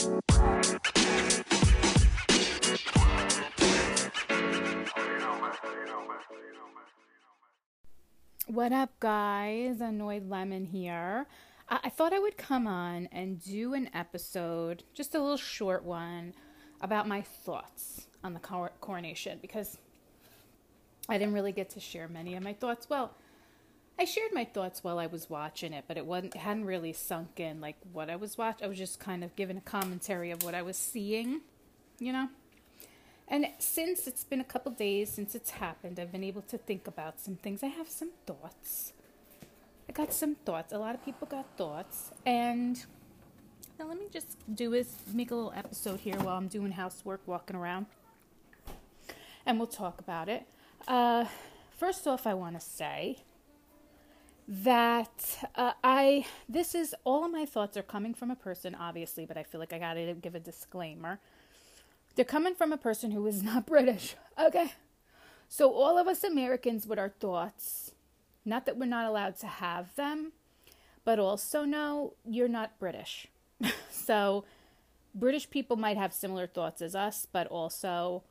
What up, guys? Annoyed Lemon here. I-, I thought I would come on and do an episode, just a little short one, about my thoughts on the cor- coronation because I didn't really get to share many of my thoughts. Well, I shared my thoughts while I was watching it, but it wasn't it hadn't really sunk in like what I was watching. I was just kind of giving a commentary of what I was seeing, you know. And since it's been a couple days since it's happened, I've been able to think about some things. I have some thoughts. I got some thoughts. A lot of people got thoughts. And now let me just do is make a little episode here while I'm doing housework, walking around. And we'll talk about it. Uh, first off, I want to say that uh, I this is all my thoughts are coming from a person, obviously, but I feel like I gotta give a disclaimer they're coming from a person who is not British. Okay. So, all of us Americans with our thoughts, not that we're not allowed to have them, but also know you're not British. so, British people might have similar thoughts as us, but also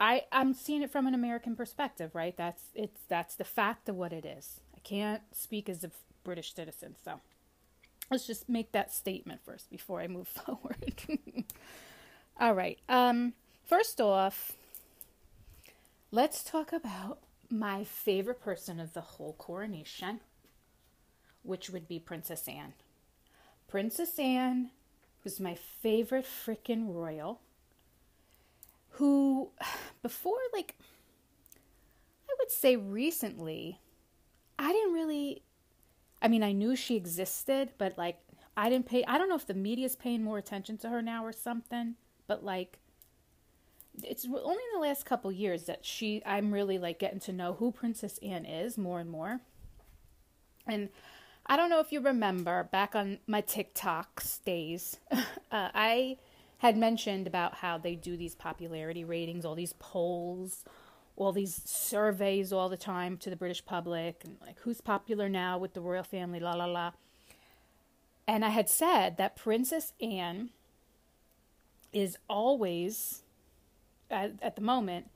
I I'm seeing it from an American perspective, right? That's it's that's the fact of what it is. Can't speak as a British citizen, so let's just make that statement first before I move forward. All right. Um, first off, let's talk about my favorite person of the whole coronation, which would be Princess Anne. Princess Anne was my favorite freaking royal who, before, like, I would say recently, I didn't really, I mean, I knew she existed, but like, I didn't pay, I don't know if the media's paying more attention to her now or something but like it's only in the last couple years that she I'm really like getting to know who Princess Anne is more and more. And I don't know if you remember back on my TikToks days, uh, I had mentioned about how they do these popularity ratings, all these polls, all these surveys all the time to the British public, and like who's popular now with the royal family, la la la. And I had said that Princess Anne is always, at, at the moment,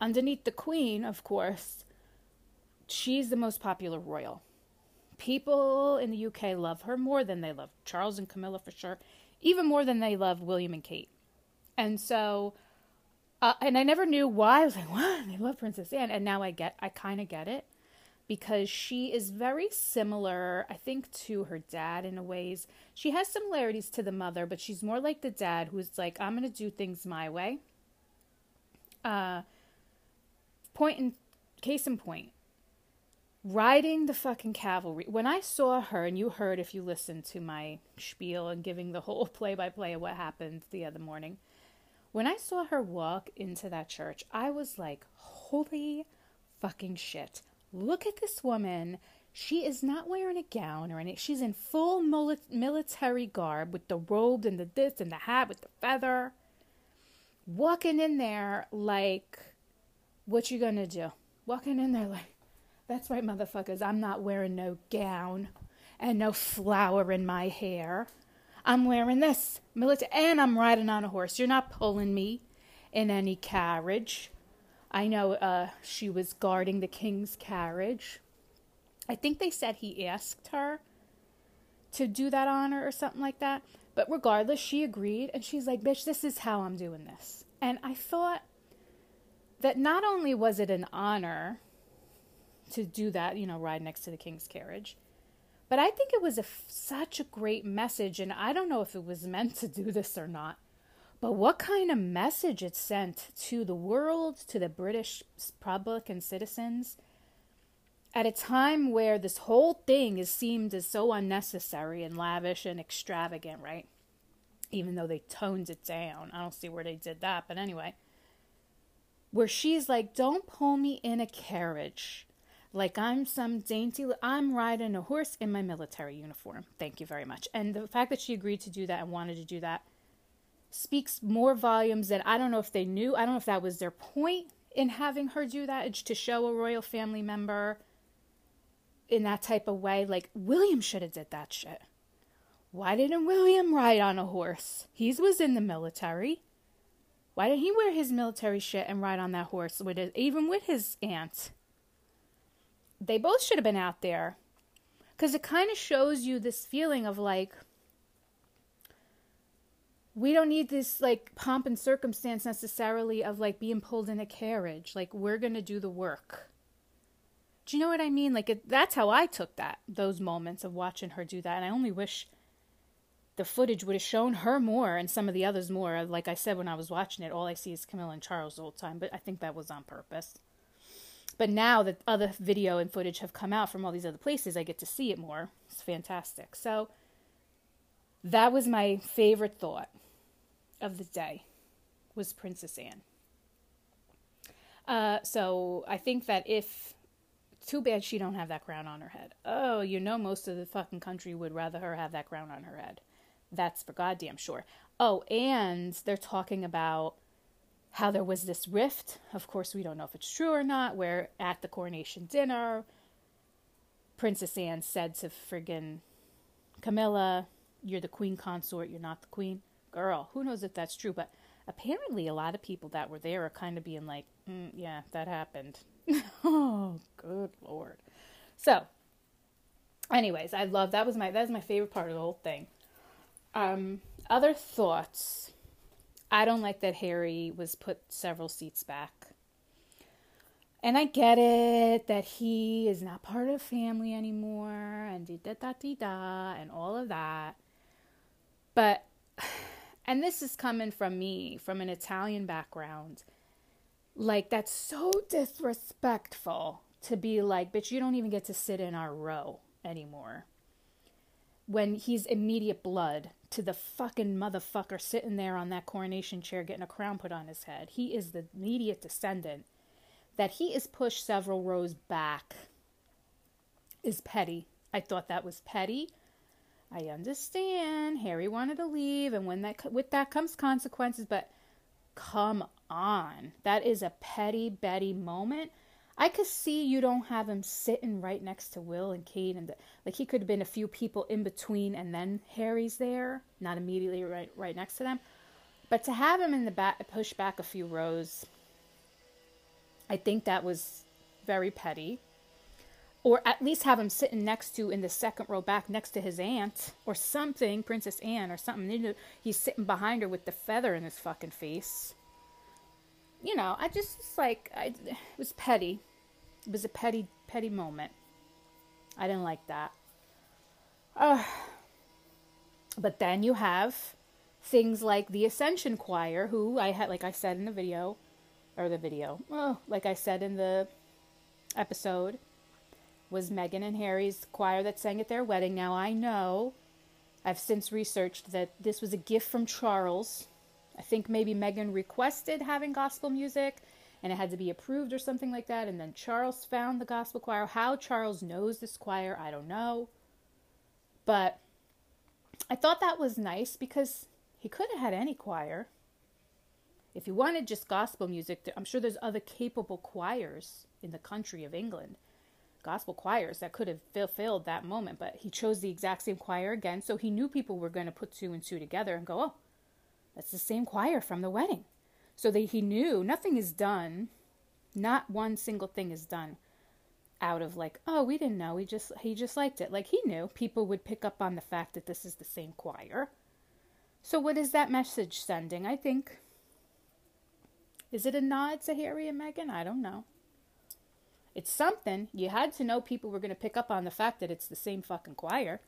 underneath the queen, of course, she's the most popular royal. People in the UK love her more than they love Charles and Camilla for sure, even more than they love William and Kate. And so, uh, and I never knew why. I was like, what? They love Princess Anne. And now I get, I kind of get it because she is very similar, I think, to her dad in a ways. She has similarities to the mother, but she's more like the dad who's like, I'm going to do things my way. Uh, point in case in point, riding the fucking cavalry. When I saw her, and you heard if you listened to my spiel and giving the whole play by play of what happened the other morning, when I saw her walk into that church, I was like, holy fucking shit look at this woman. She is not wearing a gown or anything. She's in full military garb with the robe and the this and the hat with the feather. Walking in there like, what you gonna do? Walking in there like, that's right, motherfuckers. I'm not wearing no gown and no flower in my hair. I'm wearing this military, and I'm riding on a horse. You're not pulling me in any carriage. I know uh, she was guarding the king's carriage. I think they said he asked her to do that honor or something like that. But regardless, she agreed and she's like, bitch, this is how I'm doing this. And I thought that not only was it an honor to do that, you know, ride next to the king's carriage, but I think it was a, such a great message. And I don't know if it was meant to do this or not. But what kind of message it sent to the world, to the British public and citizens, at a time where this whole thing is seemed as so unnecessary and lavish and extravagant, right? Even though they toned it down. I don't see where they did that, but anyway. Where she's like, don't pull me in a carriage like I'm some dainty, I'm riding a horse in my military uniform. Thank you very much. And the fact that she agreed to do that and wanted to do that speaks more volumes than I don't know if they knew. I don't know if that was their point in having her do that. To show a royal family member in that type of way. Like William should have did that shit. Why didn't William ride on a horse? He was in the military. Why didn't he wear his military shit and ride on that horse with it, even with his aunt? They both should have been out there. Because it kind of shows you this feeling of like, we don't need this like pomp and circumstance necessarily of like being pulled in a carriage. Like, we're going to do the work. Do you know what I mean? Like, it, that's how I took that, those moments of watching her do that. And I only wish the footage would have shown her more and some of the others more. Like I said when I was watching it, all I see is Camilla and Charles the whole time, but I think that was on purpose. But now that other video and footage have come out from all these other places, I get to see it more. It's fantastic. So that was my favorite thought of the day was Princess Anne. Uh, so I think that if too bad she don't have that crown on her head. Oh, you know most of the fucking country would rather her have that crown on her head. That's for goddamn sure. Oh, and they're talking about how there was this rift. Of course, we don't know if it's true or not. Where at the coronation dinner, Princess Anne said to friggin' Camilla, You're the queen consort, you're not the queen. Girl, who knows if that's true? But apparently, a lot of people that were there are kind of being like, mm, Yeah, that happened. oh, good lord. So, anyways, I love that was my that was my favorite part of the whole thing. Um, other thoughts. I don't like that Harry was put several seats back. And I get it that he is not part of family anymore and da da da da and all of that. But and this is coming from me from an Italian background. Like that's so disrespectful to be like, bitch, you don't even get to sit in our row anymore. When he's immediate blood to the fucking motherfucker sitting there on that coronation chair getting a crown put on his head. He is the immediate descendant. That he is pushed several rows back is petty. I thought that was petty. I understand Harry wanted to leave, and when that with that comes consequences. But come on, that is a petty Betty moment I could see you don't have him sitting right next to Will and Kate, and the, like he could have been a few people in between, and then Harry's there, not immediately right right next to them. But to have him in the back, push back a few rows, I think that was very petty. Or at least have him sitting next to in the second row back next to his aunt or something, Princess Anne or something. He's sitting behind her with the feather in his fucking face you know, I just like, I, it was petty. It was a petty, petty moment. I didn't like that. Uh, but then you have things like the Ascension Choir, who I had, like I said in the video, or the video, oh, like I said in the episode, was Meghan and Harry's choir that sang at their wedding. Now I know, I've since researched that this was a gift from Charles I think maybe Meghan requested having gospel music and it had to be approved or something like that. And then Charles found the gospel choir. How Charles knows this choir, I don't know. But I thought that was nice because he could have had any choir. If he wanted just gospel music, I'm sure there's other capable choirs in the country of England, gospel choirs that could have fulfilled that moment. But he chose the exact same choir again, so he knew people were going to put two and two together and go, oh, that's the same choir from the wedding. So that he knew nothing is done, not one single thing is done out of like, oh, we didn't know. He just he just liked it. Like he knew people would pick up on the fact that this is the same choir. So what is that message sending? I think is it a nod to Harry and Meghan? I don't know. It's something. You had to know people were going to pick up on the fact that it's the same fucking choir.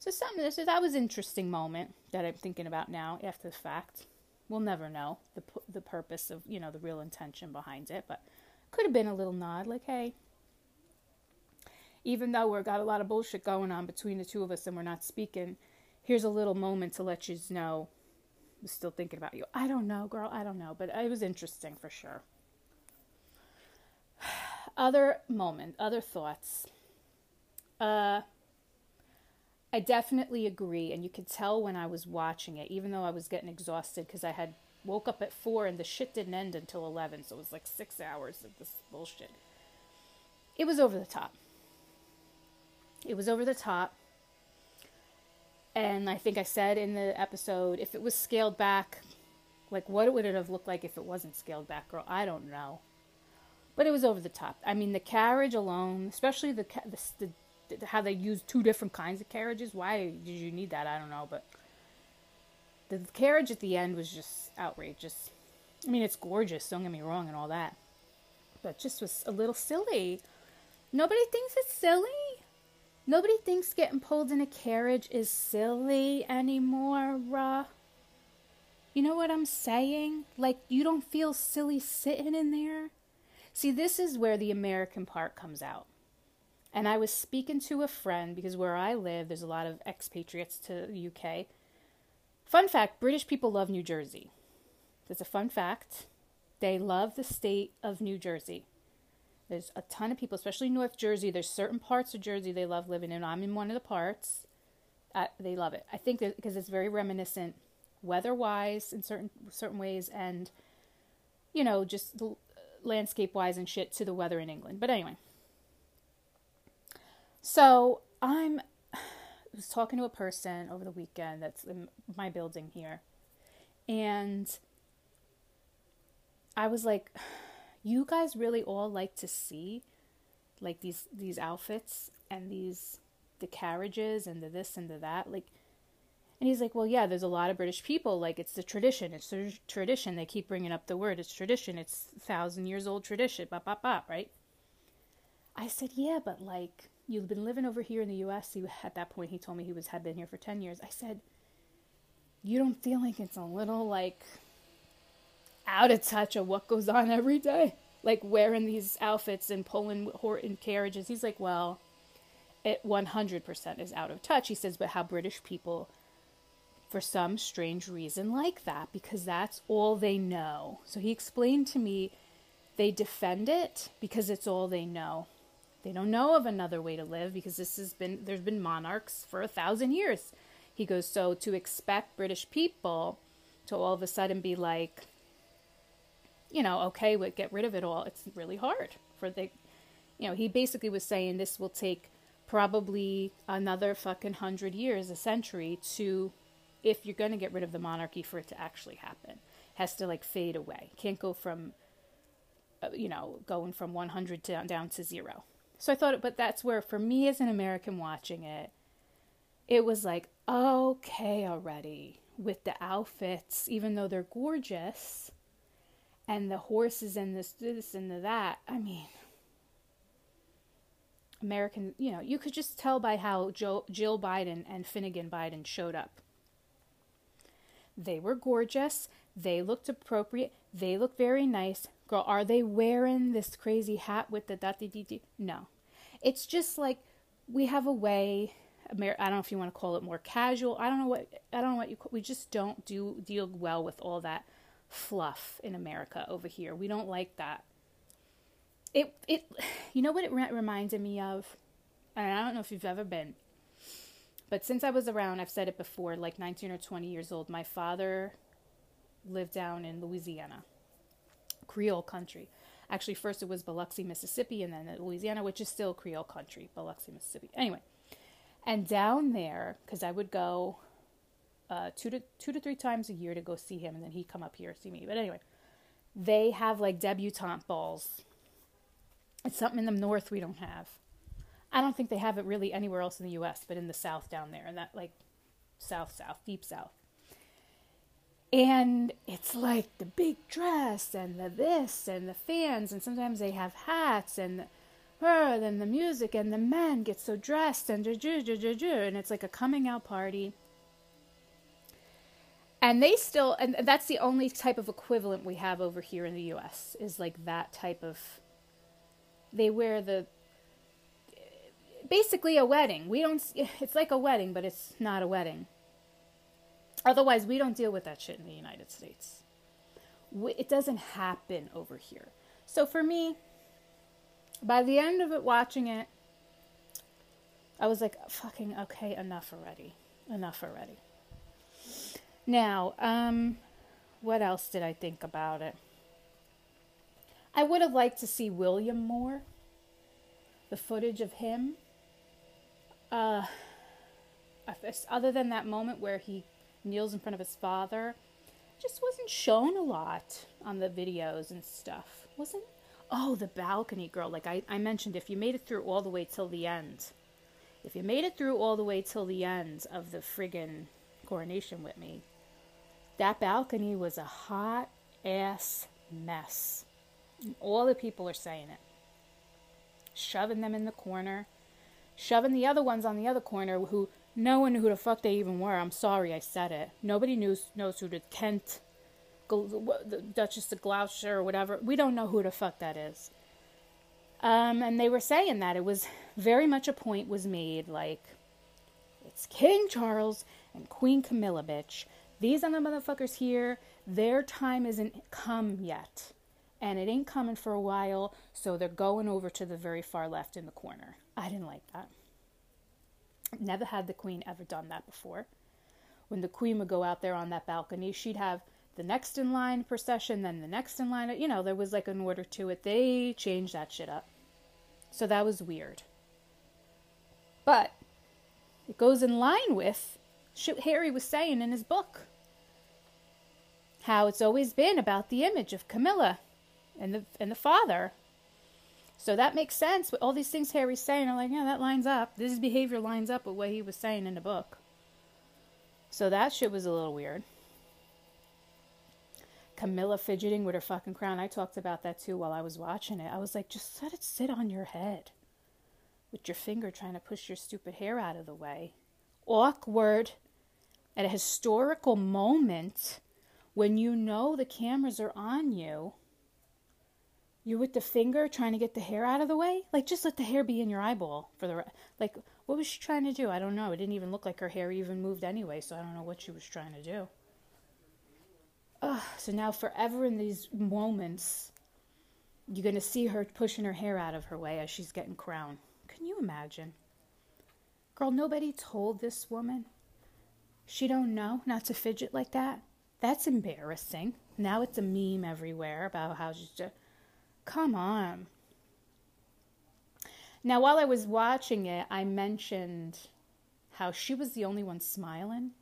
So something so that was interesting moment that I'm thinking about now after the fact. We'll never know the the purpose of you know the real intention behind it, but could have been a little nod like, hey, even though we've got a lot of bullshit going on between the two of us and we're not speaking, here's a little moment to let you know I'm still thinking about you. I don't know, girl, I don't know, but it was interesting for sure. Other moment, other thoughts. Uh I definitely agree, and you could tell when I was watching it, even though I was getting exhausted because I had woke up at four and the shit didn't end until eleven, so it was like six hours of this bullshit. It was over the top. It was over the top. And I think I said in the episode, if it was scaled back, like what would it have looked like if it wasn't scaled back, girl? I don't know. But it was over the top. I mean, the carriage alone, especially the, the, the how they use two different kinds of carriages. Why did you need that? I don't know, but the carriage at the end was just outrageous. I mean, it's gorgeous, don't get me wrong, and all that. But just was a little silly. Nobody thinks it's silly. Nobody thinks getting pulled in a carriage is silly anymore, bruh. You know what I'm saying? Like, you don't feel silly sitting in there? See, this is where the American part comes out. And I was speaking to a friend because where I live, there's a lot of expatriates to the UK. Fun fact British people love New Jersey. That's a fun fact. They love the state of New Jersey. There's a ton of people, especially North Jersey. There's certain parts of Jersey they love living in. I'm in one of the parts. Uh, they love it. I think because it's very reminiscent, weather-wise, in certain certain ways, and you know, just landscape-wise and shit to the weather in England. But anyway, so I'm was talking to a person over the weekend that's in my building here, and I was like, "You guys really all like to see like these these outfits and these the carriages and the this and the that like." And he's like, "Well, yeah, there's a lot of British people. Like, it's the tradition. It's the tradition. They keep bringing up the word. It's tradition. It's thousand years old tradition. Bop, bop, bop. Right?" I said, "Yeah, but like." You've been living over here in the U.S. He, at that point, he told me he was had been here for ten years. I said, you don't feel like it's a little like out of touch of what goes on every day, like wearing these outfits and pulling in carriages. He's like, well, it 100% is out of touch. He says, but how British people, for some strange reason, like that because that's all they know. So he explained to me they defend it because it's all they know. They don't know of another way to live because this has been there's been monarchs for a thousand years. He goes, so to expect British people to all of a sudden be like, you know, okay, we get rid of it all. It's really hard for the, you know, he basically was saying this will take probably another fucking hundred years, a century to, if you're going to get rid of the monarchy for it to actually happen, has to like fade away. Can't go from, uh, you know, going from 100 down, down to zero. So I thought, but that's where, for me as an American watching it, it was like, okay, already with the outfits, even though they're gorgeous, and the horses and this, this and the that. I mean, American, you know, you could just tell by how Joe, Jill Biden and Finnegan Biden showed up. They were gorgeous. They looked appropriate. They looked very nice. Girl, are they wearing this crazy hat with the dati diti? No. It's just like we have a way. I don't know if you want to call it more casual. I don't know what I don't know what you. We just don't do deal well with all that fluff in America over here. We don't like that. It it, you know what it re- reminded me of, and I don't know if you've ever been, but since I was around, I've said it before, like 19 or 20 years old. My father lived down in Louisiana, Creole country. Actually, first it was Biloxi, Mississippi, and then Louisiana, which is still Creole country, Biloxi, Mississippi. Anyway, and down there, because I would go uh, two to two to three times a year to go see him, and then he'd come up here see me. But anyway, they have like debutante balls. It's something in the north we don't have. I don't think they have it really anywhere else in the U.S., but in the south down there, and that like south, south, deep south. And it's like the big dress and the this and the fans, and sometimes they have hats and her, then the music, and the men get so dressed and and it's like a coming out party. And they still, and that's the only type of equivalent we have over here in the U.S. is like that type of. They wear the basically a wedding. We don't. It's like a wedding, but it's not a wedding. Otherwise, we don't deal with that shit in the United States. It doesn't happen over here. So for me, by the end of it, watching it, I was like, fucking okay, enough already. Enough already. Now, um, what else did I think about it? I would have liked to see William more. The footage of him. Uh, other than that moment where he kneels in front of his father, just wasn't shown a lot on the videos and stuff. Wasn't? Oh the balcony girl like I, I mentioned if you made it through all the way till the end if you made it through all the way till the end of the friggin' coronation with me that balcony was a hot ass mess. All the people are saying it. Shoving them in the corner shoving the other ones on the other corner who no one knew who the fuck they even were i'm sorry i said it nobody knows knows who the kent the Duchess of Gloucester or whatever. We don't know who the fuck that is. Um, and they were saying that it was very much a point was made like it's King Charles and Queen Camilla, bitch. These are the motherfuckers here. Their time isn't come yet. And it ain't coming for a while, so they're going over to the very far left in the corner. I didn't like that. Never had the Queen ever done that before. When the Queen would go out there on that balcony, she'd have the next in line procession, then the next in line. You know, there was like an order to it. They changed that shit up. So that was weird. But it goes in line with shit Harry was saying in his book. How it's always been about the image of Camilla and the and the father. So that makes sense. With all these things Harry's saying are like, yeah, that lines up. This behavior lines up with what he was saying in the book. So that shit was a little weird. Camilla fidgeting with her fucking crown. I talked about that too while I was watching it. I was like, just let it sit on your head with your finger trying to push your stupid hair out of the way. Awkward at a historical moment when you know the cameras are on you. You're with the finger trying to get the hair out of the way? Like, just let the hair be in your eyeball for the. Re- like, what was she trying to do? I don't know. It didn't even look like her hair even moved anyway, so I don't know what she was trying to do. Ugh, so now, forever in these moments, you're to see her pushing her hair out of her way as she's getting crowned. Can you imagine? Girl, nobody told this woman. She don't know not to fidget like that. That's embarrassing. Now it's a meme everywhere about how she's just. Come on. Now, while I was watching it, I mentioned how she was the only one smiling.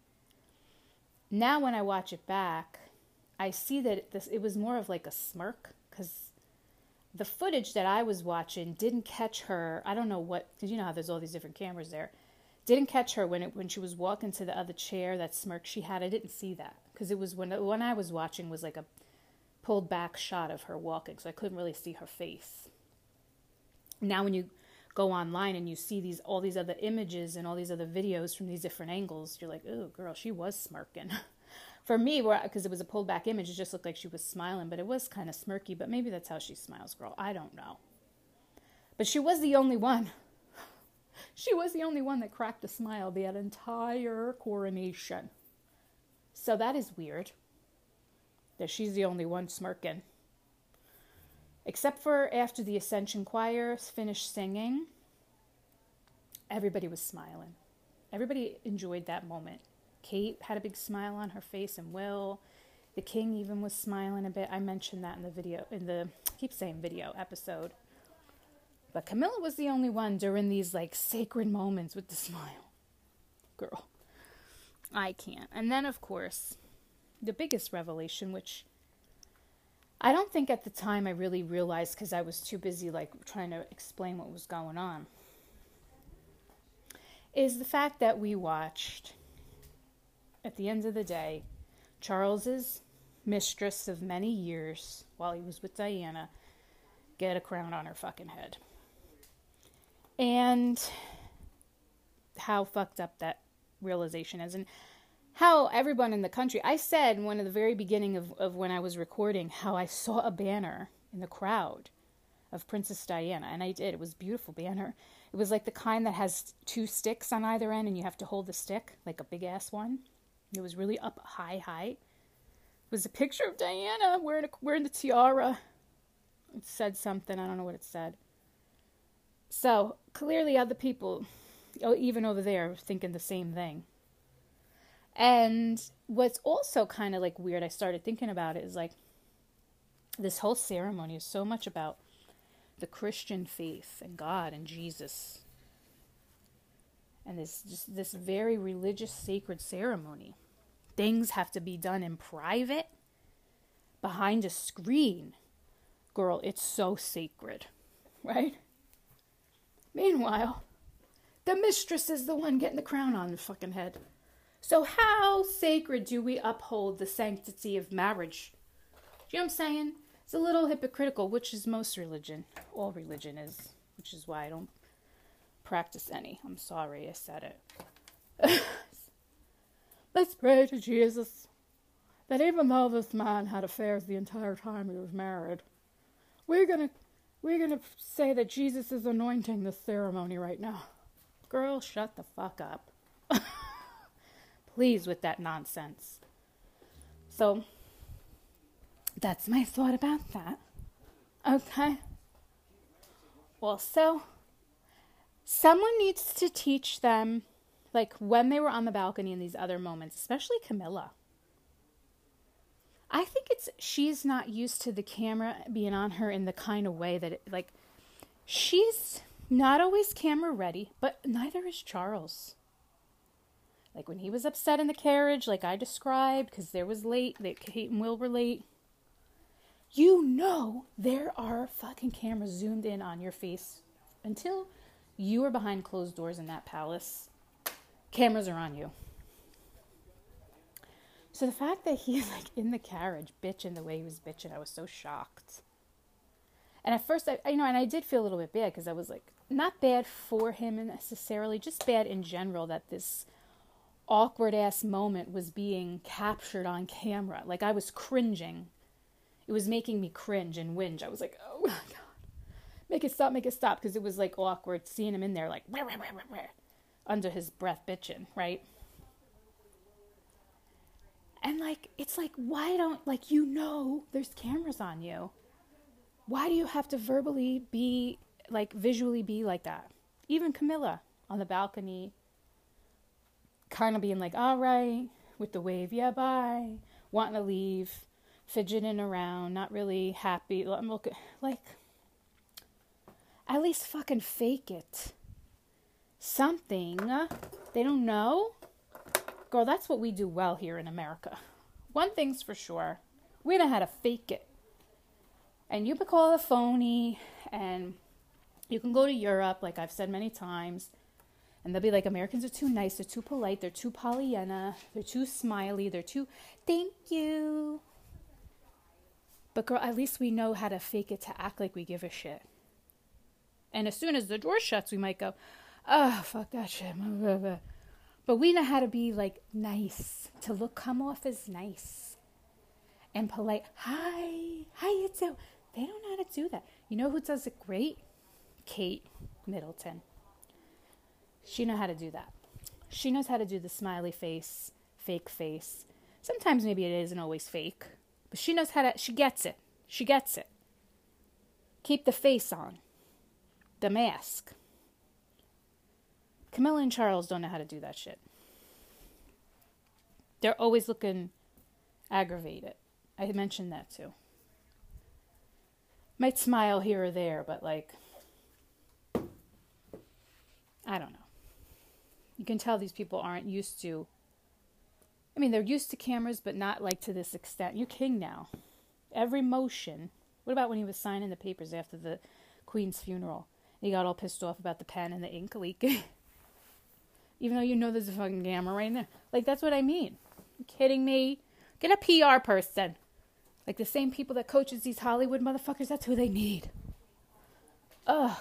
Now, when I watch it back, I see that this it was more of like a smirk because the footage that I was watching didn't catch her. I don't know what because you know how there's all these different cameras there. Didn't catch her when it when she was walking to the other chair. That smirk she had, I didn't see that because it was when when I was watching was like a pulled back shot of her walking, so I couldn't really see her face. Now when you go online and you see these all these other images and all these other videos from these different angles, you're like, oh girl, she was smirking. for me, because it was a pulled back image, it just looked like she was smiling, but it was kind of smirky. But maybe that's how she smiles, girl. I don't know. But she was the only one. she was the only one that cracked a smile the entire coronation. So that is weird that she's the only one smirking. Except for after the Ascension Choir finished singing, everybody was smiling. Everybody enjoyed that moment. Kate had a big smile on her face, and Will. The king even was smiling a bit. I mentioned that in the video, in the I keep saying video episode. But Camilla was the only one during these like sacred moments with the smile. Girl, I can't. And then, of course, the biggest revelation, which I don't think at the time I really realized because I was too busy like trying to explain what was going on, is the fact that we watched at the end of the day, Charles's mistress of many years, while he was with Diana, get a crown on her fucking head. And how fucked up that realization is. And how everyone in the country, I said one of the very beginning of, of when I was recording, how I saw a banner in the crowd of Princess Diana. And I did. It was beautiful banner. It was like the kind that has two sticks on either end and you have to hold the stick, like a big ass one. It was really up high, high. It was a picture of Diana wearing, a, wearing the tiara. It said something. I don't know what it said. So clearly, other people, oh, even over there, thinking the same thing. And what's also kind of like weird, I started thinking about it, is like this whole ceremony is so much about the Christian faith and God and Jesus and this just this very religious sacred ceremony. Things have to be done in private behind a screen. Girl, it's so sacred, right? Meanwhile, the mistress is the one getting the crown on the fucking head. So, how sacred do we uphold the sanctity of marriage? Do you know what I'm saying? It's a little hypocritical, which is most religion. All religion is, which is why I don't practice any. I'm sorry I said it. Let's pray to Jesus that even though this man had affairs the entire time he was married, we're gonna we're gonna say that Jesus is anointing this ceremony right now. Girl, shut the fuck up. Please with that nonsense. So that's my thought about that. Okay. Well, so someone needs to teach them, like when they were on the balcony in these other moments, especially Camilla. I think it's she's not used to the camera being on her in the kind of way that it, like she's not always camera ready, but neither is Charles. Like when he was upset in the carriage, like I described, because there was late, that Kate and Will were late. You know there are fucking cameras zoomed in on your face until you are behind closed doors in that palace. Cameras are on you. So the fact that he's like in the carriage bitching the way he was bitching, I was so shocked. And at first, I you know, and I did feel a little bit bad because I was like, not bad for him necessarily, just bad in general that this awkward ass moment was being captured on camera. Like I was cringing. It was making me cringe and whinge. I was like, oh my god. Make it stop, make it stop. Because it was like awkward seeing him in there like rah, rah, rah, under his breath bitching, right? And like it's like why don't like you know there's cameras on you. Why do you have to verbally be like visually be like that? Even Camilla on the balcony kind of being like, all right, with the wave, yeah, bye, wanting to leave, fidgeting around, not really happy. I'm looking like, at least fucking fake it. Something. They don't know. Girl, that's what we do well here in America. One thing's for sure we know how to fake it. And you can call it a phony, and you can go to Europe, like I've said many times, and they'll be like, Americans are too nice, they're too polite, they're too Pollyanna, they're too smiley, they're too, thank you. But girl, at least we know how to fake it to act like we give a shit. And as soon as the door shuts, we might go, oh, fuck that shit. But we know how to be like nice, to look, come off as nice and polite. Hi, how you doing? They don't know how to do that. You know who does it great? Kate Middleton. She knows how to do that. She knows how to do the smiley face, fake face. Sometimes maybe it isn't always fake, but she knows how to, she gets it. She gets it. Keep the face on, the mask. Camilla and Charles don't know how to do that shit. They're always looking aggravated. I mentioned that too. Might smile here or there, but like, I don't know you can tell these people aren't used to I mean, they're used to cameras, but not like to this extent. You're king now. Every motion. What about when he was signing the papers after the Queen's funeral? He got all pissed off about the pen and the ink leaking. Even though you know there's a fucking camera right there. Like, that's what I mean. You kidding me? Get a PR person. Like the same people that coaches these Hollywood motherfuckers, that's who they need. Ugh.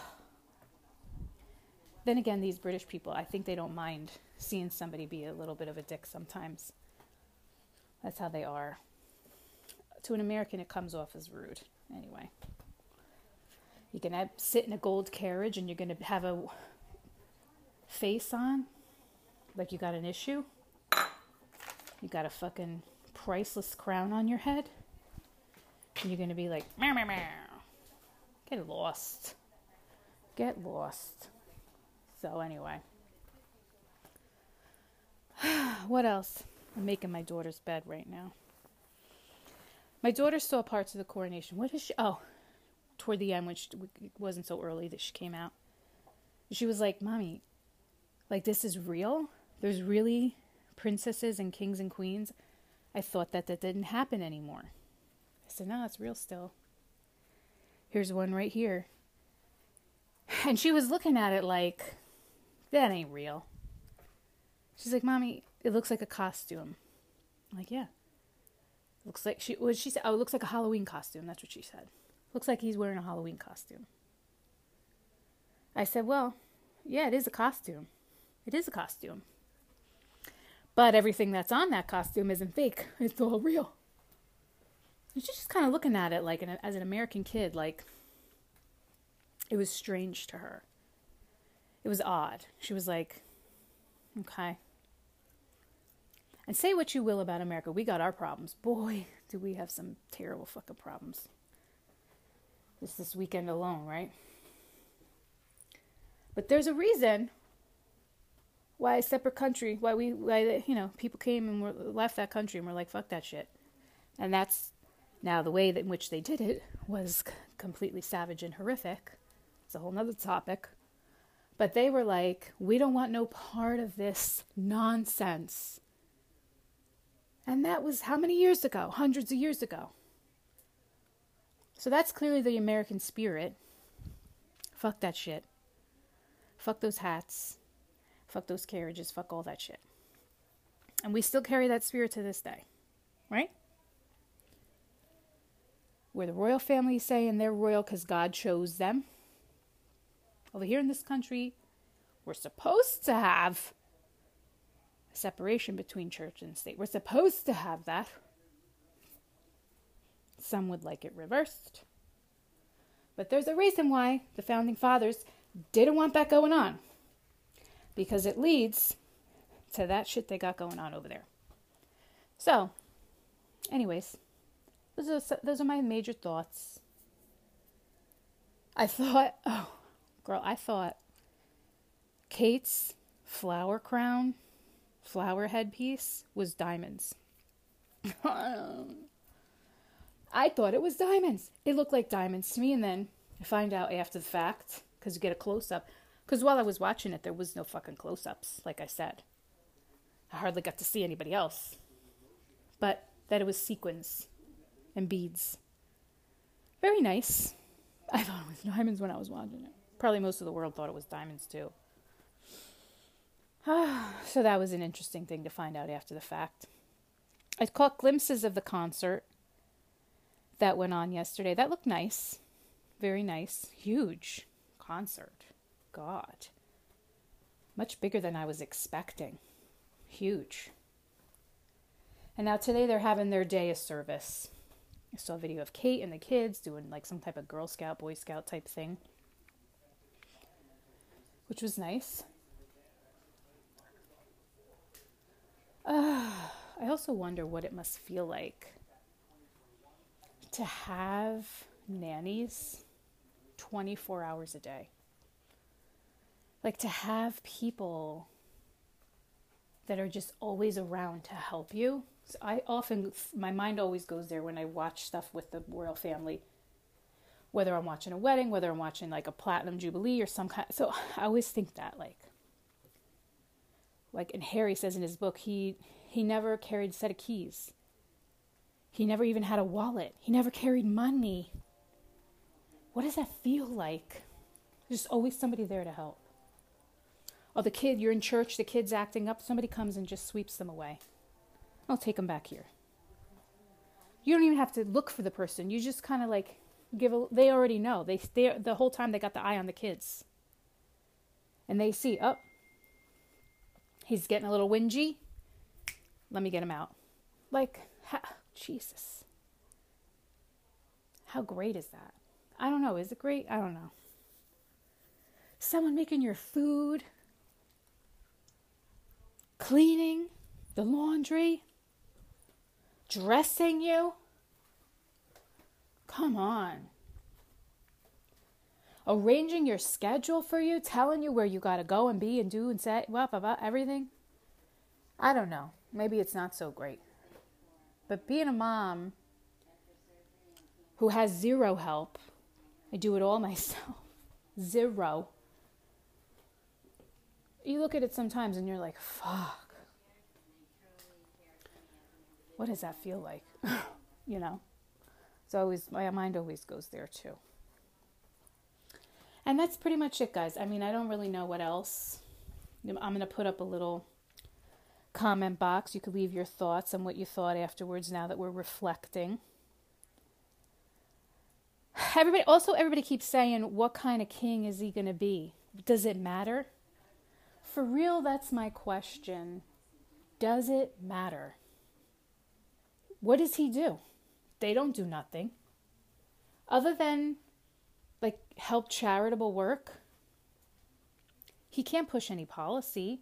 Then again, these British people, I think they don't mind seeing somebody be a little bit of a dick sometimes. That's how they are. To an American, it comes off as rude. Anyway, you can have, sit in a gold carriage and you're going to have a face on like you got an issue. You got a fucking priceless crown on your head. And you're going to be like, meow, meow, meow. Get lost. Get lost. So, anyway. what else? I'm making my daughter's bed right now. My daughter saw parts of the coronation. What is she? Oh, toward the end which wasn't so early that she came out. She was like, "Mommy, Like, this is real? There's really princesses and kings and queens? I thought that that didn't happen anymore. I said, no, it's real still. Here's one right here. And she was looking at it like, that ain't real. She's like, Mommy, it looks like a costume. I'm like, yeah. Looks like she was she said oh it looks like a Halloween costume, that's what she said. Looks like he's wearing a Halloween costume. I said, Well, yeah, it is a costume. It is a costume. But everything that's on that costume isn't fake. It's all real. And she's just kind of looking at it like an, as an American kid, like it was strange to her. It was odd. She was like, okay. And say what you will about America, we got our problems. Boy, do we have some terrible fucking problems. Just this weekend alone, right? But there's a reason why a separate country, why we, why you know, people came and were, left that country and were like, fuck that shit. And that's now the way in which they did it was completely savage and horrific. It's a whole nother topic. But they were like, we don't want no part of this nonsense. And that was how many years ago? Hundreds of years ago. So that's clearly the American spirit. Fuck that shit. Fuck those hats. Fuck those carriages. Fuck all that shit. And we still carry that spirit to this day. Right? Where the royal family saying they're royal because God chose them. Over here in this country, we're supposed to have a separation between church and state. We're supposed to have that. Some would like it reversed. But there's a reason why the founding fathers didn't want that going on. Because it leads to that shit they got going on over there. So, anyways, those are, those are my major thoughts. I thought, oh, girl, I thought Kate's flower crown, flower headpiece was diamonds. I thought it was diamonds. It looked like diamonds to me, and then I find out after the fact because you get a close up. Because while I was watching it, there was no fucking close ups, like I said. I hardly got to see anybody else. But that it was sequins and beads. Very nice. I thought it was diamonds when I was watching it. Probably most of the world thought it was diamonds too. so that was an interesting thing to find out after the fact. I caught glimpses of the concert that went on yesterday. That looked nice. Very nice. Huge concert. God. Much bigger than I was expecting. Huge. And now today they're having their day of service. I saw a video of Kate and the kids doing like some type of Girl Scout, Boy Scout type thing, which was nice. Uh, I also wonder what it must feel like to have nannies 24 hours a day. Like to have people that are just always around to help you. So I often, my mind always goes there when I watch stuff with the royal family, whether I'm watching a wedding, whether I'm watching like a platinum jubilee or some kind. So I always think that like, like, and Harry says in his book, he he never carried a set of keys. He never even had a wallet. He never carried money. What does that feel like? There's always somebody there to help. Oh, the kid, you're in church, the kid's acting up, somebody comes and just sweeps them away. I'll take them back here. You don't even have to look for the person. You just kind of like give a, they already know. They, they the whole time they got the eye on the kids. And they see, oh, he's getting a little whingy. Let me get him out. Like, ha- Jesus. How great is that? I don't know. Is it great? I don't know. Someone making your food, cleaning the laundry, dressing you. Come on. Arranging your schedule for you, telling you where you got to go and be and do and say, well, blah, blah, everything. I don't know. Maybe it's not so great. But being a mom who has zero help, I do it all myself. Zero. you look at it sometimes and you're like, fuck. What does that feel like? you know? It's always, my mind always goes there too. And that's pretty much it, guys. I mean, I don't really know what else. I'm going to put up a little comment box. You could leave your thoughts on what you thought afterwards now that we're reflecting. Everybody also everybody keeps saying what kind of king is he going to be? Does it matter? For real, that's my question. Does it matter? What does he do? They don't do nothing. Other than like help charitable work. He can't push any policy.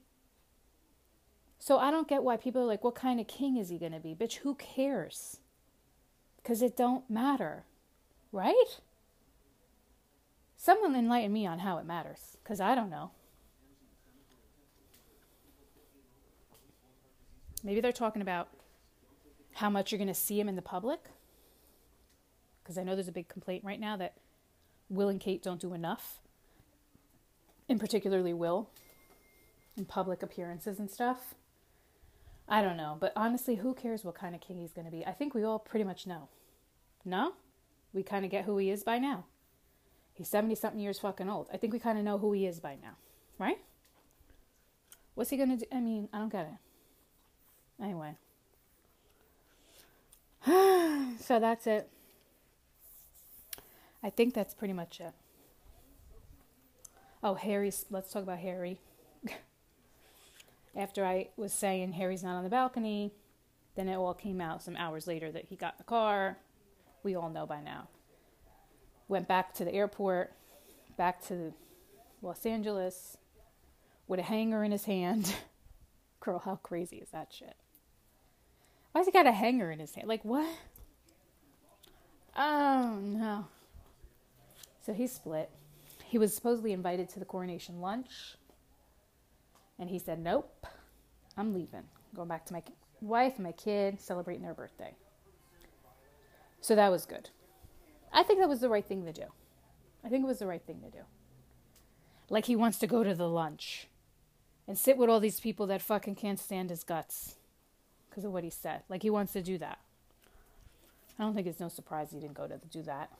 So I don't get why people are like, what kind of king is he going to be? Bitch, who cares? Because it don't matter, right? Someone enlighten me on how it matters, because I don't know. Maybe they're talking about how much you're going to see him in the public. Because I know there's a big complaint right now that Will and Kate don't do enough, and particularly Will in public appearances and stuff. I don't know, but honestly, who cares what kind of king he's going to be? I think we all pretty much know. No? We kind of get who he is by now. He's 70 something years fucking old. I think we kind of know who he is by now, right? What's he going to do? I mean, I don't get it. Anyway. so that's it. I think that's pretty much it. Oh, Harry's. Let's talk about Harry. After I was saying Harry's not on the balcony, then it all came out some hours later that he got in the car. We all know by now. Went back to the airport, back to Los Angeles with a hanger in his hand. Girl, how crazy is that shit? Why's he got a hanger in his hand? Like, what? Oh, no. So he split. He was supposedly invited to the coronation lunch. And he said, Nope, I'm leaving. going back to my wife and my kid, celebrating their birthday. So that was good. I think that was the right thing to do. I think it was the right thing to do. Like he wants to go to the lunch and sit with all these people that fucking can't stand his guts because of what he said. Like he wants to do that. I don't think it's no surprise he didn't go to do that.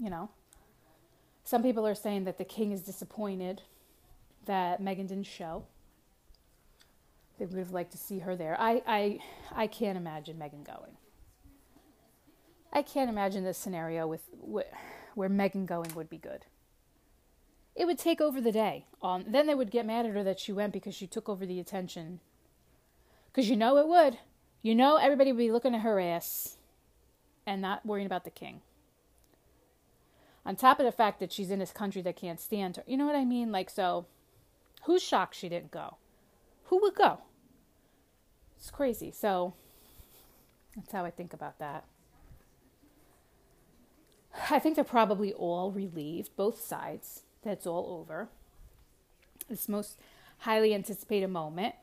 You know? Some people are saying that the king is disappointed that Meghan didn't show. They would have liked to see her there. I, I, I can't imagine Meghan going. I can't imagine this scenario with, where Meghan going would be good. It would take over the day. Um, then they would get mad at her that she went because she took over the attention. Because you know it would. You know everybody would be looking at her ass and not worrying about the king. On top of the fact that she's in this country that can't stand her. You know what I mean? Like, so Who's shocked she didn't go? Who would go? It's crazy. So that's how I think about that. I think they're probably all relieved, both sides, that it's all over. This most highly anticipated moment.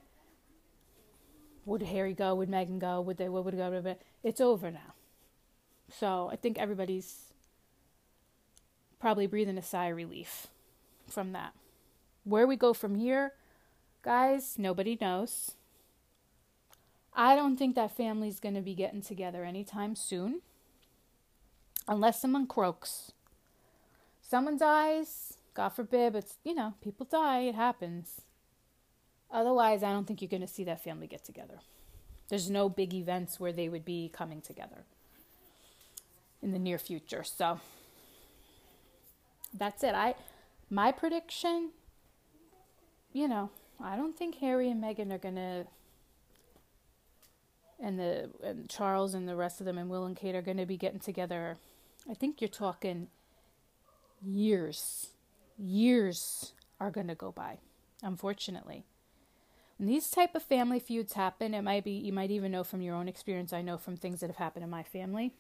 Would Harry go? Would Meghan go? Would they? What would go? It's over now. So I think everybody's probably breathing a sigh of relief from that. Where we go from here, guys, nobody knows. I don't think that family's going to be getting together anytime soon. Unless someone croaks. Someone dies, God forbid, but you know, people die, it happens. Otherwise, I don't think you're going to see that family get together. There's no big events where they would be coming together in the near future. So that's it. I my prediction you know, I don't think Harry and Meghan are gonna, and the and Charles and the rest of them and Will and Kate are gonna be getting together. I think you're talking years, years are gonna go by. Unfortunately, when these type of family feuds happen, it might be you might even know from your own experience. I know from things that have happened in my family.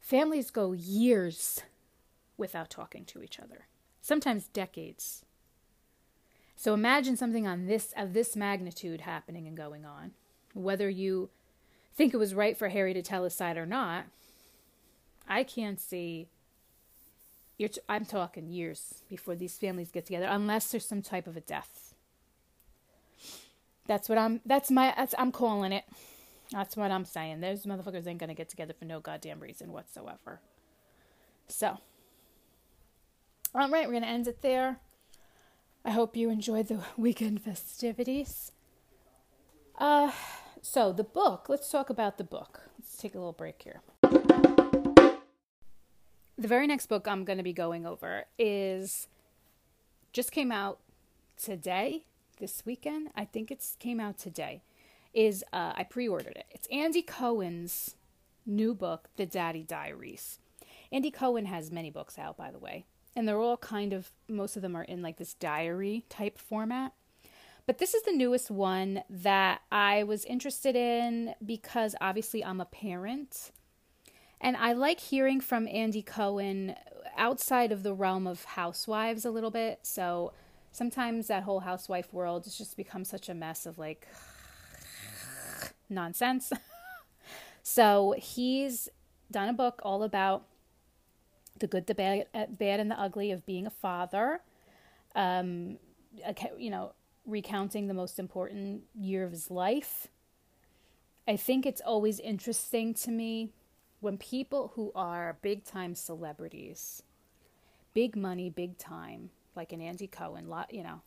Families go years without talking to each other, sometimes decades. So imagine something on this of this magnitude happening and going on. Whether you think it was right for Harry to tell his side or not, I can't see t- I'm talking years before these families get together, unless there's some type of a death. That's what I'm. That's my. That's I'm calling it. That's what I'm saying. Those motherfuckers ain't gonna get together for no goddamn reason whatsoever. So, all right, we're gonna end it there. I hope you enjoyed the weekend festivities. Uh, so the book. Let's talk about the book. Let's take a little break here. The very next book I'm going to be going over is just came out today, this weekend. I think it's came out today. Is uh, I pre-ordered it. It's Andy Cohen's new book, The Daddy Diaries. Andy Cohen has many books out, by the way, and they're all kind of most of them are in like this diary type format. But this is the newest one that I was interested in because obviously I'm a parent. And I like hearing from Andy Cohen outside of the realm of housewives a little bit. So sometimes that whole housewife world has just become such a mess of like nonsense. so he's done a book all about the good, the bad, uh, bad and the ugly of being a father. Um, you know, recounting the most important year of his life. I think it's always interesting to me when people who are big time celebrities, big money, big time, like an Andy Cohen, lot, you know,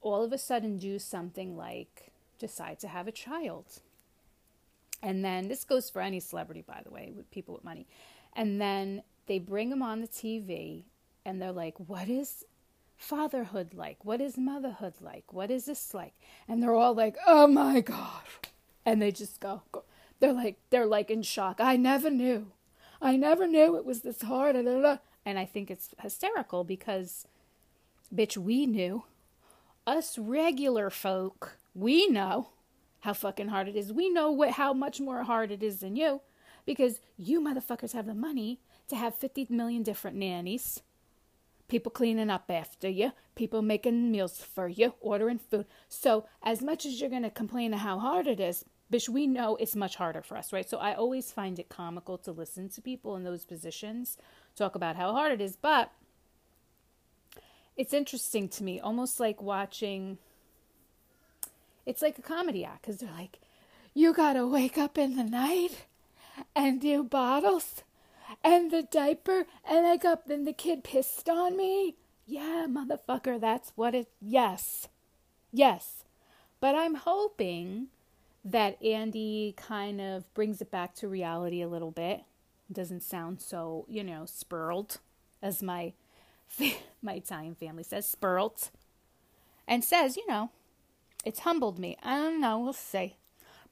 all of a sudden do something like decide to have a child. And then this goes for any celebrity, by the way, with people with money. And then they bring them on the TV and they're like, what is fatherhood like? What is motherhood like? What is this like? And they're all like, "Oh my god." And they just go, go. they're like they're like in shock. I never knew. I never knew it was this hard. And I think it's hysterical because bitch, we knew. Us regular folk, we know how fucking hard it is. We know what how much more hard it is than you because you motherfuckers have the money to have 50 million different nannies people cleaning up after you, people making meals for you, ordering food. So, as much as you're going to complain of how hard it is, bitch, we know it's much harder for us, right? So, I always find it comical to listen to people in those positions talk about how hard it is, but it's interesting to me, almost like watching. It's like a comedy act because they're like, you gotta wake up in the night and do bottles and the diaper and I got then the kid pissed on me. Yeah, motherfucker, that's what it yes. Yes. But I'm hoping that Andy kind of brings it back to reality a little bit. Doesn't sound so, you know, spurled as my my Italian family says, spurled. And says, you know, it's humbled me. I don't know, we'll see.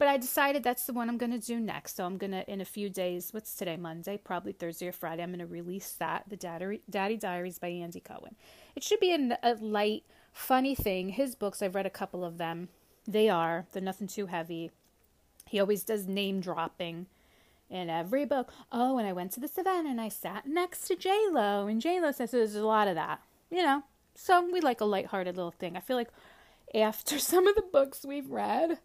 But I decided that's the one I'm going to do next. So I'm going to, in a few days, what's today, Monday, probably Thursday or Friday, I'm going to release that, The Daddy, Daddy Diaries by Andy Cohen. It should be a, light, funny thing. His books, I've read a couple of them. They are, they're nothing too heavy. He always does name dropping in every book. Oh, and I went to this event and I sat next to J Lo, and J Lo says so there's a lot of that, you know. So we like a lighthearted little thing. I feel like after some of the books we've read,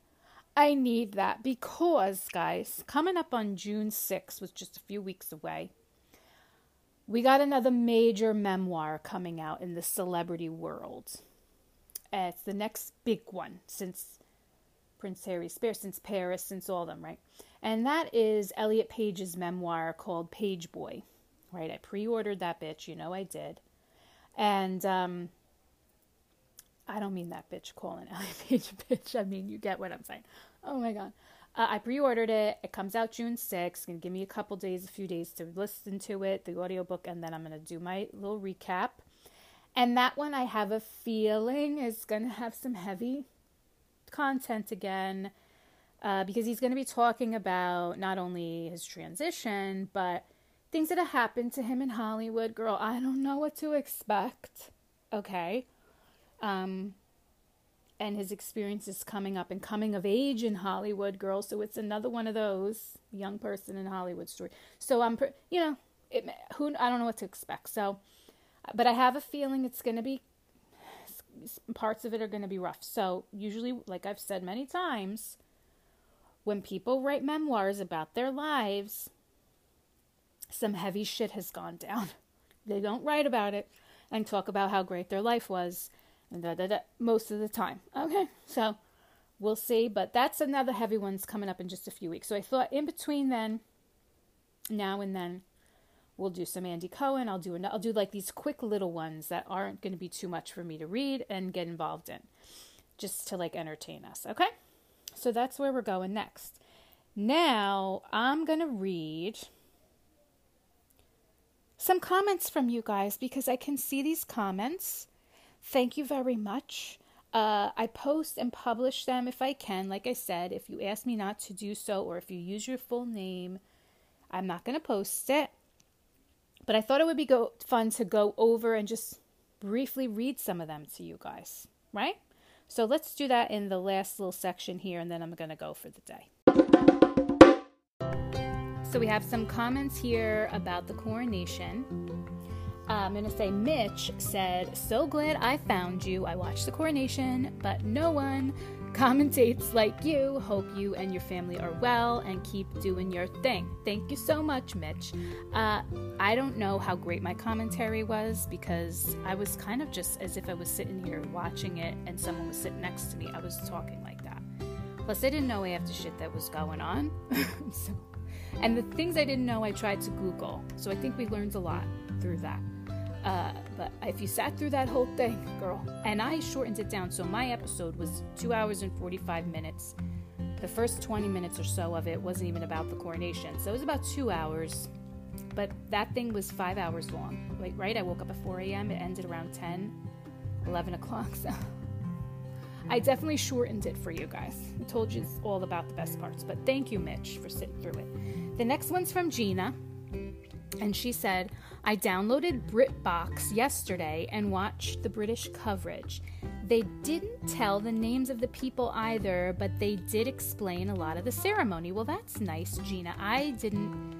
I need that because, guys, coming up on June 6th was just a few weeks away. We got another major memoir coming out in the celebrity world. it's the next big one since Prince Harry Spears, since Paris, since all of them, right? And that is Elliot Page's memoir called Pageboy, right? I pre ordered that bitch, you know I did. And um, I don't mean that bitch calling Elliot Page a bitch. I mean, you get what I'm saying. Oh my god. Uh, I pre-ordered it. It comes out June 6th. Gonna give me a couple days, a few days to listen to it, the audiobook, and then I'm gonna do my little recap. And that one I have a feeling is gonna have some heavy content again. Uh, because he's going to be talking about not only his transition, but things that have happened to him in Hollywood. Girl, I don't know what to expect. Okay. Um, and his experiences coming up and coming of age in Hollywood, girl. So it's another one of those young person in Hollywood story. So I'm, you know, it, who I don't know what to expect. So, but I have a feeling it's going to be parts of it are going to be rough. So usually, like I've said many times, when people write memoirs about their lives, some heavy shit has gone down. they don't write about it and talk about how great their life was and da, da, da, most of the time. Okay, so we'll see. But that's another heavy one's coming up in just a few weeks. So I thought in between then, now and then, we'll do some Andy Cohen. I'll do I'll do like these quick little ones that aren't going to be too much for me to read and get involved in, just to like entertain us. Okay, so that's where we're going next. Now I'm to read some comments from you guys because I can see these comments. Thank you very much. Uh, I post and publish them if I can. Like I said, if you ask me not to do so or if you use your full name, I'm not going to post it. But I thought it would be go- fun to go over and just briefly read some of them to you guys, right? So let's do that in the last little section here, and then I'm going to go for the day. So we have some comments here about the coronation. Uh, I'm going to say Mitch said, So glad I found you. I watched the coronation, but no one commentates like you. Hope you and your family are well and keep doing your thing. Thank you so much, Mitch. Uh, I don't know how great my commentary was because I was kind of just as if I was sitting here watching it and someone was sitting next to me. I was talking like that. Plus, I didn't know half the shit that was going on. so, and the things I didn't know, I tried to Google. So I think we learned a lot through that. Uh, but if you sat through that whole thing, girl, and I shortened it down, so my episode was two hours and 45 minutes. The first 20 minutes or so of it wasn't even about the coronation, so it was about two hours. But that thing was five hours long. Like, right? I woke up at 4 a.m., it ended around 10, 11 o'clock, so. I definitely shortened it for you guys. I told you it's all about the best parts, but thank you, Mitch, for sitting through it. The next one's from Gina, and she said, I downloaded BritBox yesterday and watched the British coverage. They didn't tell the names of the people either, but they did explain a lot of the ceremony. Well, that's nice, Gina. I didn't.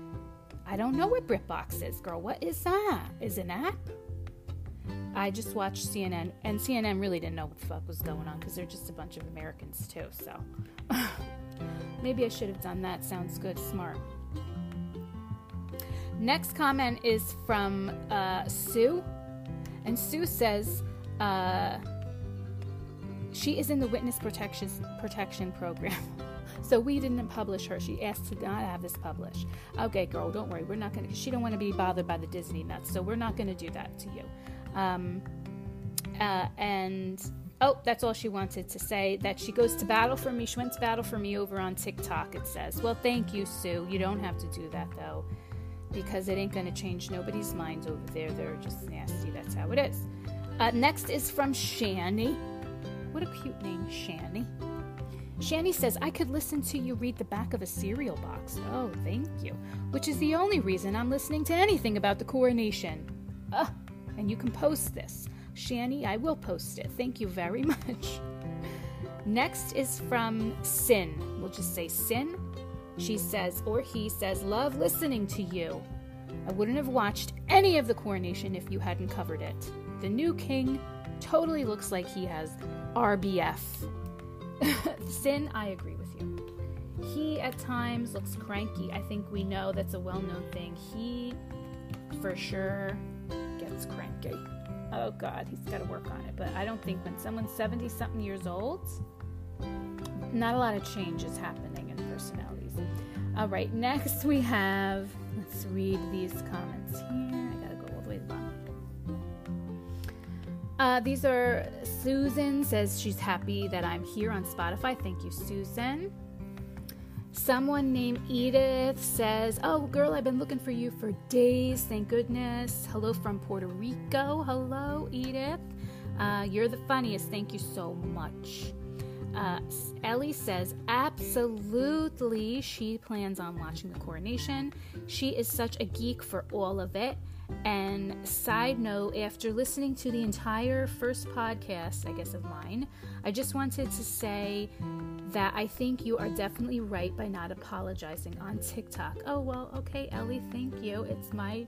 I don't know what BritBox is, girl. What is that? Is it an app? I just watched CNN, and CNN really didn't know what the fuck was going on because they're just a bunch of Americans, too. So maybe I should have done that. Sounds good, smart. Next comment is from uh, Sue. And Sue says uh, she is in the witness protection, protection program. so we didn't publish her. She asked to not have this published. Okay, girl, don't worry. We're not going to, she don't want to be bothered by the Disney nuts. So we're not going to do that to you. Um, uh, and oh, that's all she wanted to say. That she goes to battle for me. She went to battle for me over on TikTok, it says. Well, thank you, Sue. You don't have to do that, though because it ain't going to change nobody's minds over there. They're just nasty. That's how it is. Uh, next is from Shani. What a cute name, Shani. Shani says, I could listen to you read the back of a cereal box. Oh, thank you. Which is the only reason I'm listening to anything about the coronation. Uh, and you can post this. Shani, I will post it. Thank you very much. Next is from Sin. We'll just say Sin. She says, or he says, Love listening to you. I wouldn't have watched any of the coronation if you hadn't covered it. The new king totally looks like he has RBF. Sin, I agree with you. He at times looks cranky. I think we know that's a well known thing. He for sure gets cranky. Oh God, he's got to work on it. But I don't think when someone's 70 something years old, not a lot of change is happening in personality. All right, next we have, let's read these comments here. I gotta go all the way to the bottom. Uh, these are Susan says she's happy that I'm here on Spotify. Thank you, Susan. Someone named Edith says, Oh, girl, I've been looking for you for days. Thank goodness. Hello from Puerto Rico. Hello, Edith. Uh, you're the funniest. Thank you so much. Uh, Ellie says, absolutely, she plans on watching the coronation. She is such a geek for all of it. And side note, after listening to the entire first podcast, I guess of mine, I just wanted to say that I think you are definitely right by not apologizing on TikTok. Oh, well, okay, Ellie, thank you. It's my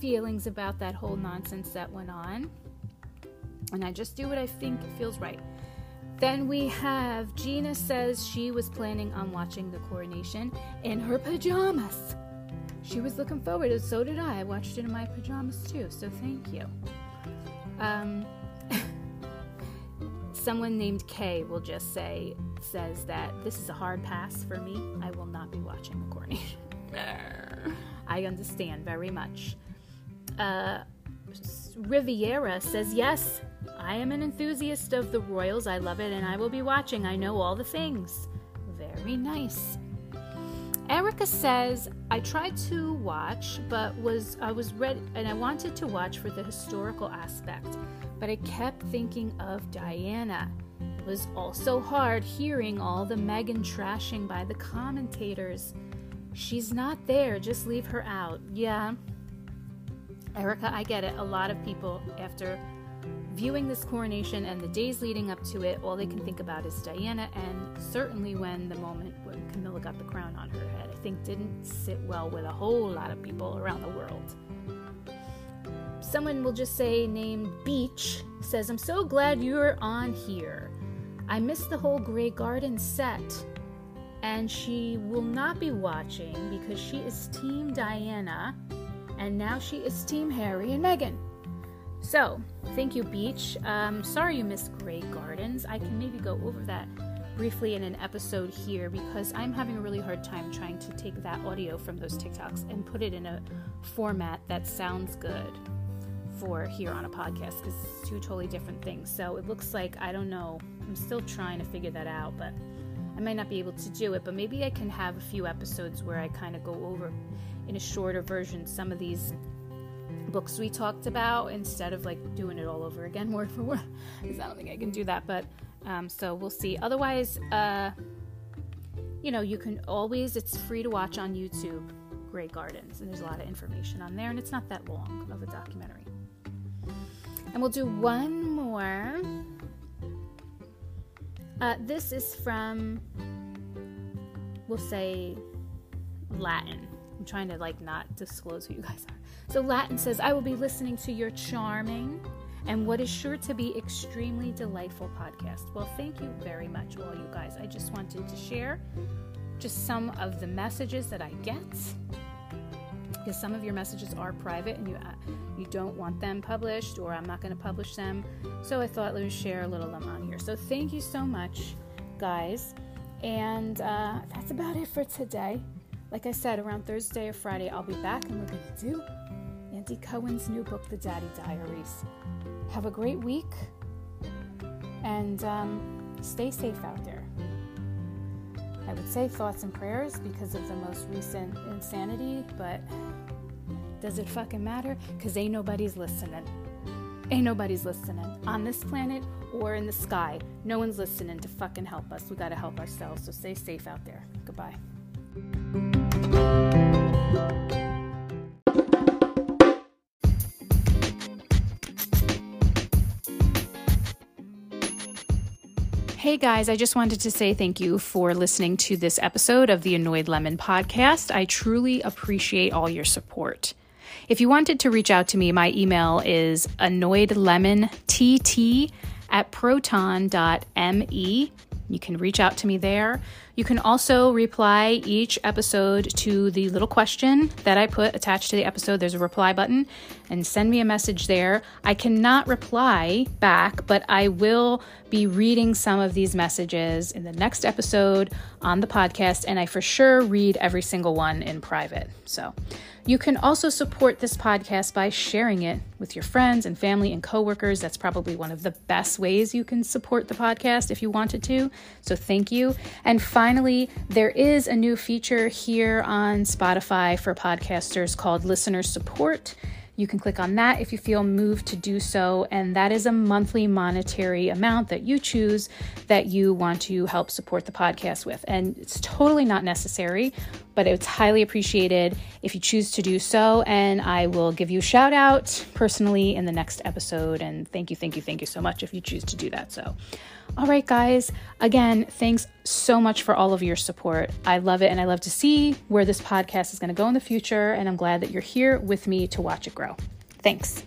feelings about that whole nonsense that went on. And I just do what I think feels right. Then we have Gina says she was planning on watching the coronation in her pajamas. she was looking forward to it. So did I. I watched it in my pajamas too. So thank you. Um, someone named Kay will just say says that this is a hard pass for me. I will not be watching the coronation. I understand very much. Uh, Riviera says yes. I am an enthusiast of the Royals. I love it, and I will be watching. I know all the things. Very nice. Erica says, I tried to watch, but was I was ready and I wanted to watch for the historical aspect, but I kept thinking of Diana. It was also hard hearing all the Meghan trashing by the commentators. She's not there, just leave her out. Yeah. Erica, I get it. A lot of people, after viewing this coronation and the days leading up to it, all they can think about is Diana, and certainly when the moment when Camilla got the crown on her head, I think didn't sit well with a whole lot of people around the world. Someone will just say, named Beach, says, I'm so glad you're on here. I missed the whole Grey Garden set, and she will not be watching because she is Team Diana, and now she is Team Harry and Meghan. So, thank you, Beach. Um, sorry you missed Grey Gardens. I can maybe go over that briefly in an episode here because I'm having a really hard time trying to take that audio from those TikToks and put it in a format that sounds good for here on a podcast because it's two totally different things. So it looks like I don't know. I'm still trying to figure that out, but I might not be able to do it. But maybe I can have a few episodes where I kind of go over in a shorter version some of these books we talked about instead of like doing it all over again word for word because I don't think I can do that. But um, so we'll see. Otherwise, uh, you know, you can always, it's free to watch on YouTube, Grey Gardens, and there's a lot of information on there, and it's not that long of a documentary. And we'll do one more. Uh, this is from, we'll say, Latin. I'm trying to like not disclose who you guys are. So Latin says, I will be listening to your charming and what is sure to be extremely delightful podcast. Well, thank you very much, all you guys. I just wanted to share just some of the messages that I get because some of your messages are private and you uh, you don't want them published or I'm not going to publish them. So I thought let me share a little of them on here. So thank you so much, guys. And uh, that's about it for today. Like I said, around Thursday or Friday, I'll be back and we're going to do Andy Cohen's new book, The Daddy Diaries. Have a great week and um, stay safe out there. I would say thoughts and prayers because of the most recent insanity, but does it fucking matter? Because ain't nobody's listening. Ain't nobody's listening on this planet or in the sky. No one's listening to fucking help us. We gotta help ourselves. So stay safe out there. Goodbye. Hey guys, I just wanted to say thank you for listening to this episode of the Annoyed Lemon podcast. I truly appreciate all your support. If you wanted to reach out to me, my email is annoyedlemontt at proton.me. You can reach out to me there. You can also reply each episode to the little question that I put attached to the episode. There's a reply button and send me a message there. I cannot reply back, but I will be reading some of these messages in the next episode on the podcast, and I for sure read every single one in private. So, you can also support this podcast by sharing it with your friends and family and coworkers. That's probably one of the best ways you can support the podcast if you wanted to. So thank you. And finally, there is a new feature here on Spotify for podcasters called Listener Support. You can click on that if you feel moved to do so, and that is a monthly monetary amount that you choose that you want to help support the podcast with. And it's totally not necessary, but it's highly appreciated if you choose to do so. And I will give you a shout out personally in the next episode. And thank you, thank you, thank you so much if you choose to do that. So, all right, guys, again, thanks so much for all of your support. I love it and I love to see where this podcast is going to go in the future. And I'm glad that you're here with me to watch it grow. Thanks.